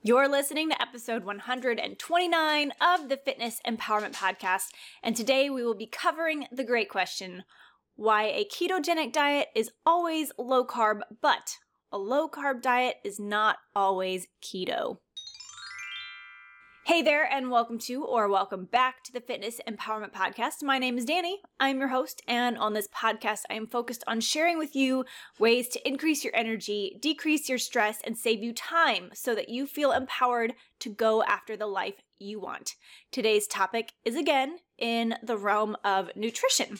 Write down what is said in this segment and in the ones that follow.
You're listening to episode 129 of the Fitness Empowerment Podcast, and today we will be covering the great question why a ketogenic diet is always low carb, but a low carb diet is not always keto. Hey there, and welcome to or welcome back to the Fitness Empowerment Podcast. My name is Danye. I'm your host, and on this podcast, I am focused on sharing with you ways to increase your energy, decrease your stress, and save you time so that you feel empowered to go after the life you want. Today's topic is again in the realm of nutrition.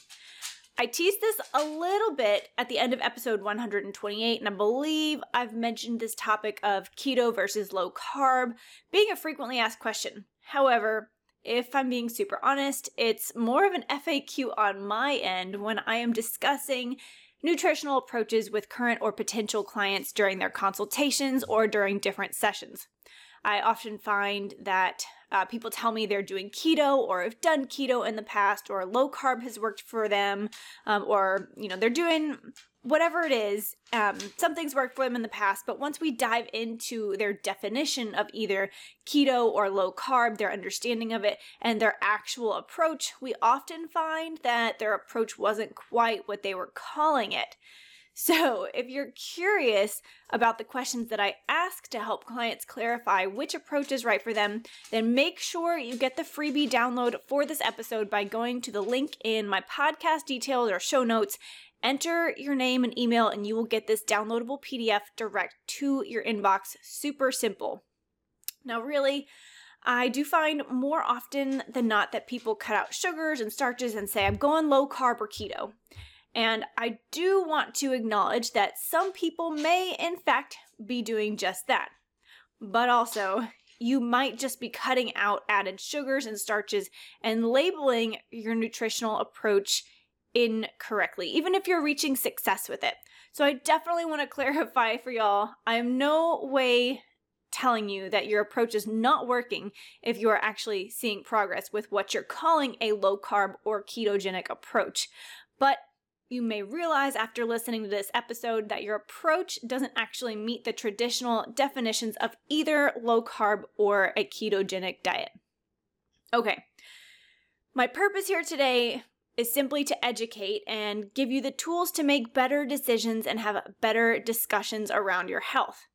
I teased this a little bit at the end of episode 128, and I believe I've mentioned this topic of keto versus low carb being a frequently asked question. However, if I'm being super honest, it's more of an FAQ on my end when I am discussing nutritional approaches with current or potential clients during their consultations or during different sessions. I often find that uh, people tell me they're doing keto or have done keto in the past or low carb has worked for them um, or you know they're doing whatever it is um, something's worked for them in the past. But once we dive into their definition of either keto or low carb their understanding of it and their actual approach we often find that their approach wasn't quite what they were calling it so, if you're curious about the questions that I ask to help clients clarify which approach is right for them, then make sure you get the freebie download for this episode by going to the link in my podcast details or show notes. Enter your name and email, and you will get this downloadable PDF direct to your inbox. Super simple. Now, really, I do find more often than not that people cut out sugars and starches and say, I'm going low carb or keto. And I do want to acknowledge that some people may, in fact, be doing just that. But also, you might just be cutting out added sugars and starches and labeling your nutritional approach incorrectly, even if you're reaching success with it. So, I definitely want to clarify for y'all I am no way telling you that your approach is not working if you are actually seeing progress with what you're calling a low carb or ketogenic approach. But you may realize after listening to this episode that your approach doesn't actually meet the traditional definitions of either low carb or a ketogenic diet. Okay, my purpose here today is simply to educate and give you the tools to make better decisions and have better discussions around your health.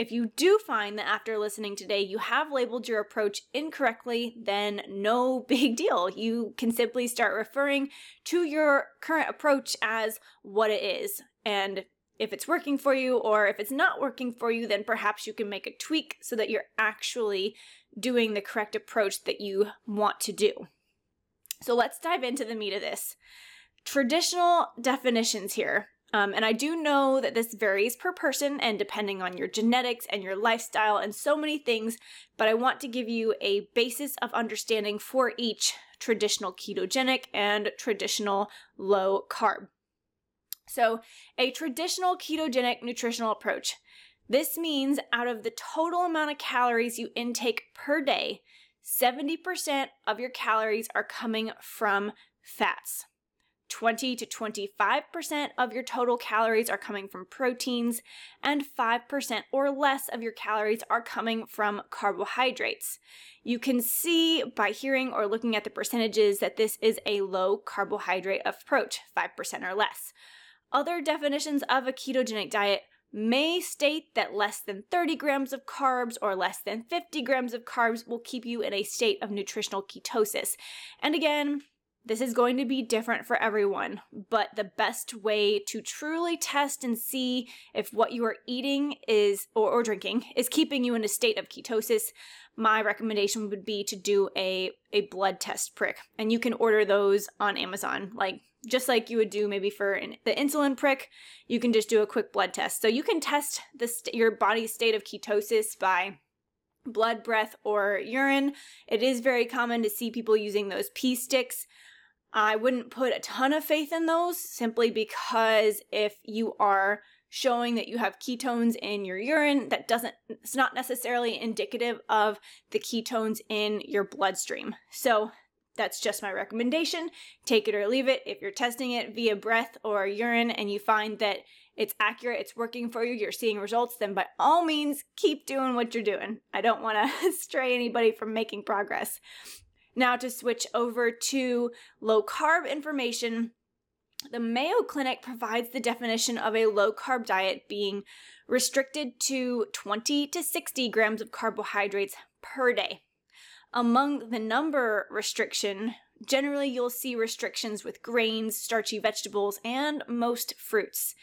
If you do find that after listening today you have labeled your approach incorrectly, then no big deal. You can simply start referring to your current approach as what it is. And if it's working for you or if it's not working for you, then perhaps you can make a tweak so that you're actually doing the correct approach that you want to do. So let's dive into the meat of this. Traditional definitions here um, and I do know that this varies per person and depending on your genetics and your lifestyle and so many things, but I want to give you a basis of understanding for each traditional ketogenic and traditional low carb. So, a traditional ketogenic nutritional approach. This means out of the total amount of calories you intake per day, 70% of your calories are coming from fats. 20 to 25% of your total calories are coming from proteins, and 5% or less of your calories are coming from carbohydrates. You can see by hearing or looking at the percentages that this is a low carbohydrate approach, 5% or less. Other definitions of a ketogenic diet may state that less than 30 grams of carbs or less than 50 grams of carbs will keep you in a state of nutritional ketosis. And again, this is going to be different for everyone, but the best way to truly test and see if what you are eating is or, or, drinking is keeping you in a state of ketosis, my recommendation would be to do a, a blood test prick. And you can order those on Amazon. Like just like you would do maybe for an, the insulin prick, you can just do a quick blood test. So you can test the st- your body's state of ketosis by blood, breath, or urine. It is very common to see people using those pee sticks. I wouldn't put a ton of faith in those simply because if you are showing that you have ketones in your urine, that doesn't, it's not necessarily indicative of the ketones in your bloodstream. So That's just my recommendation. Take it or leave it. If you're testing it via breath or urine and you find that it's accurate, it's working for you, you're seeing results, then by all means, keep doing what you're doing. I don't want to stray anybody from making progress. Now, to switch over to low carb information, the Mayo Clinic provides the definition of a low carb diet being restricted to 20 to 60 grams of carbohydrates per day. Among the number restriction, generally you'll see restrictions with grains, starchy vegetables, and most fruits.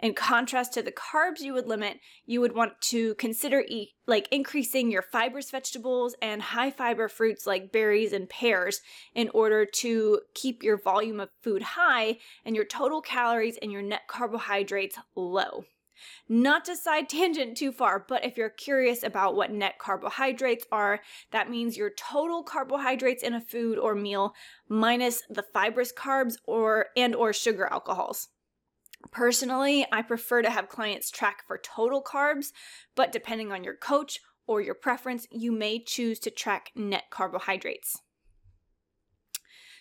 In contrast to the carbs you would limit, you would want to consider like increasing your fibrous vegetables and high fiber fruits like berries and pears in order to keep your volume of food high and your total calories and your net carbohydrates low. Not to side tangent too far, but if you're curious about what net carbohydrates are, that means your total carbohydrates in a food or meal minus the fibrous carbs or and or sugar alcohols. Personally, I prefer to have clients track for total carbs, but depending on your coach or your preference, you may choose to track net carbohydrates.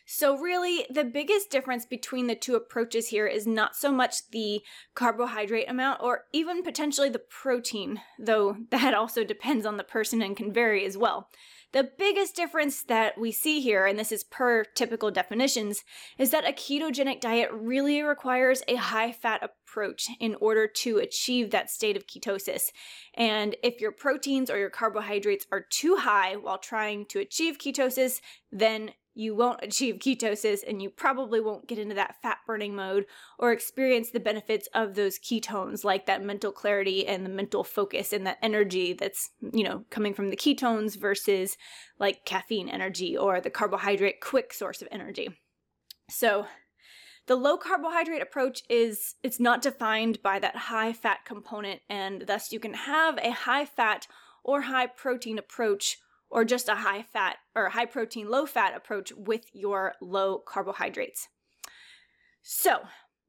So, really, the biggest difference between the two approaches here is not so much the carbohydrate amount or even potentially the protein, though that also depends on the person and can vary as well. The biggest difference that we see here, and this is per typical definitions, is that a ketogenic diet really requires a high fat approach in order to achieve that state of ketosis. And if your proteins or your carbohydrates are too high while trying to achieve ketosis, then you won't achieve ketosis and you probably won't get into that fat burning mode or experience the benefits of those ketones like that mental clarity and the mental focus and that energy that's you know coming from the ketones versus like caffeine energy or the carbohydrate quick source of energy. So the low carbohydrate approach is it's not defined by that high fat component and thus you can have a high fat or high protein approach or just a high fat or high protein, low fat approach with your low carbohydrates. So,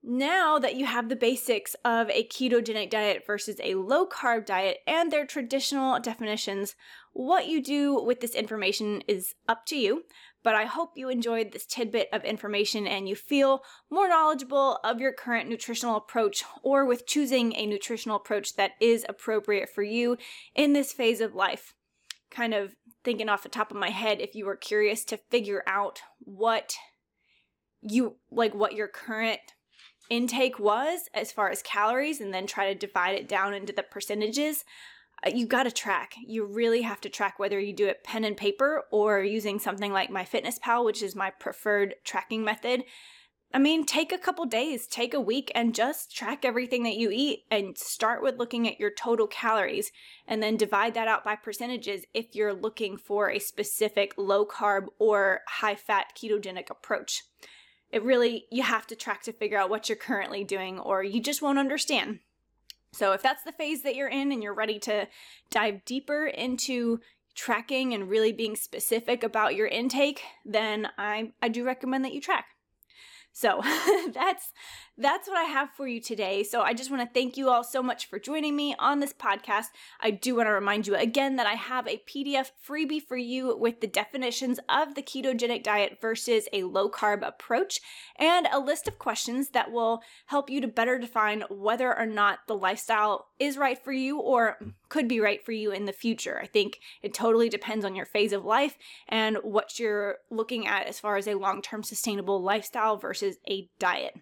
now that you have the basics of a ketogenic diet versus a low carb diet and their traditional definitions, what you do with this information is up to you. But I hope you enjoyed this tidbit of information and you feel more knowledgeable of your current nutritional approach or with choosing a nutritional approach that is appropriate for you in this phase of life. Kind of thinking off the top of my head if you were curious to figure out what you like what your current intake was as far as calories and then try to divide it down into the percentages uh, you got to track. You really have to track whether you do it pen and paper or using something like MyFitnessPal which is my preferred tracking method I mean, take a couple days, take a week, and just track everything that you eat and start with looking at your total calories and then divide that out by percentages if you're looking for a specific low carb or high fat ketogenic approach. It really, you have to track to figure out what you're currently doing or you just won't understand. So, if that's the phase that you're in and you're ready to dive deeper into tracking and really being specific about your intake, then I, I do recommend that you track. So that's that's what I have for you today. So I just want to thank you all so much for joining me on this podcast. I do want to remind you again that I have a PDF freebie for you with the definitions of the ketogenic diet versus a low carb approach and a list of questions that will help you to better define whether or not the lifestyle is right for you or could be right for you in the future. I think it totally depends on your phase of life and what you're looking at as far as a long term sustainable lifestyle versus a diet.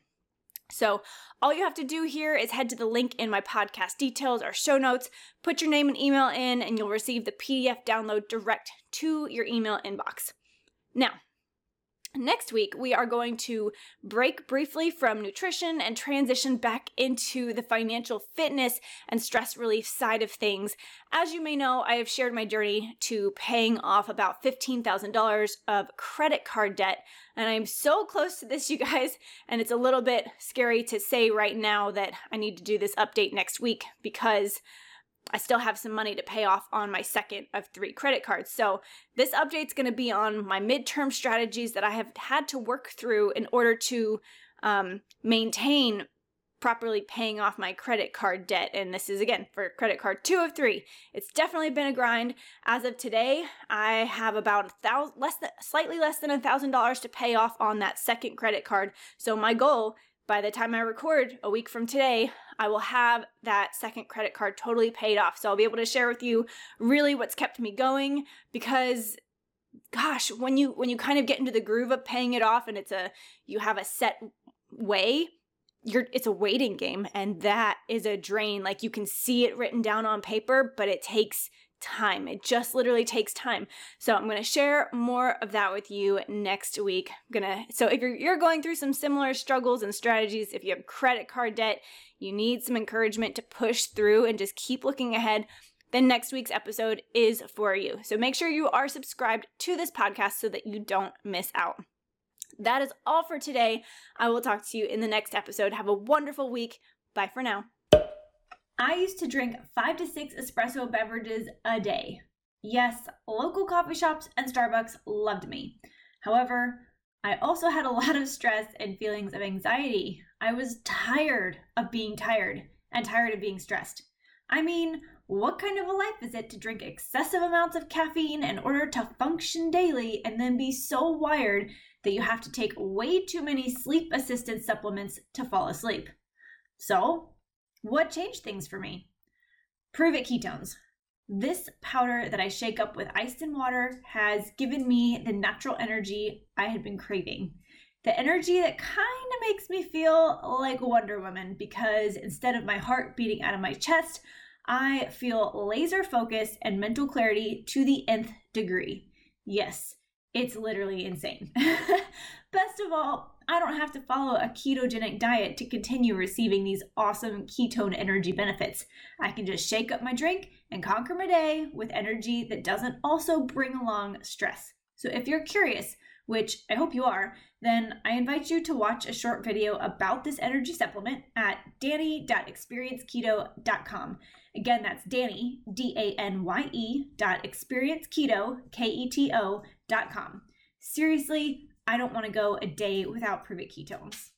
So, all you have to do here is head to the link in my podcast details or show notes, put your name and email in, and you'll receive the PDF download direct to your email inbox. Now, Next week, we are going to break briefly from nutrition and transition back into the financial fitness and stress relief side of things. As you may know, I have shared my journey to paying off about $15,000 of credit card debt. And I'm so close to this, you guys, and it's a little bit scary to say right now that I need to do this update next week because I still have some money to pay off on my second of three credit cards. So, this update's going to be on my midterm strategies that I have had to work through in order to um, maintain properly paying off my credit card debt. And this is again for credit card two of three. It's definitely been a grind. As of today, I have about a thousand, less than, slightly less than a thousand dollars to pay off on that second credit card. So my goal by the time I record a week from today, I will have that second credit card totally paid off. So I'll be able to share with you really what's kept me going because gosh, when you when you kind of get into the groove of paying it off and it's a you have a set way, you're it's a waiting game and that is a drain like you can see it written down on paper but it takes time it just literally takes time so i'm going to share more of that with you next week i'm going to so if you're, you're going through some similar struggles and strategies if you have credit card debt you need some encouragement to push through and just keep looking ahead then next week's episode is for you so make sure you are subscribed to this podcast so that you don't miss out that is all for today. I will talk to you in the next episode. Have a wonderful week. Bye for now. I used to drink five to six espresso beverages a day. Yes, local coffee shops and Starbucks loved me. However, I also had a lot of stress and feelings of anxiety. I was tired of being tired and tired of being stressed. I mean, what kind of a life is it to drink excessive amounts of caffeine in order to function daily and then be so wired that you have to take way too many sleep assisted supplements to fall asleep. So, what changed things for me? Pruvit ketones. This powder that I shake up with ice and water has given me the natural energy I had been craving. The energy that kind of makes me feel like Wonder Woman because instead of my heart beating out of my chest, I feel laser focus and mental clarity to the nth degree. Yes, it's literally insane. Best of all, I don't have to follow a ketogenic diet to continue receiving these awesome ketone energy benefits. I can just shake up my drink and conquer my day with energy that doesn't also bring along stress. So if you're curious, which I hope you are, then I invite you to watch a short video about this energy supplement at danye.experienceketo.com. Again, that's Danye, D A N Y E, dot experienceketo, K E T O, dot com. Seriously, I don't want to go a day without Pruvit ketones.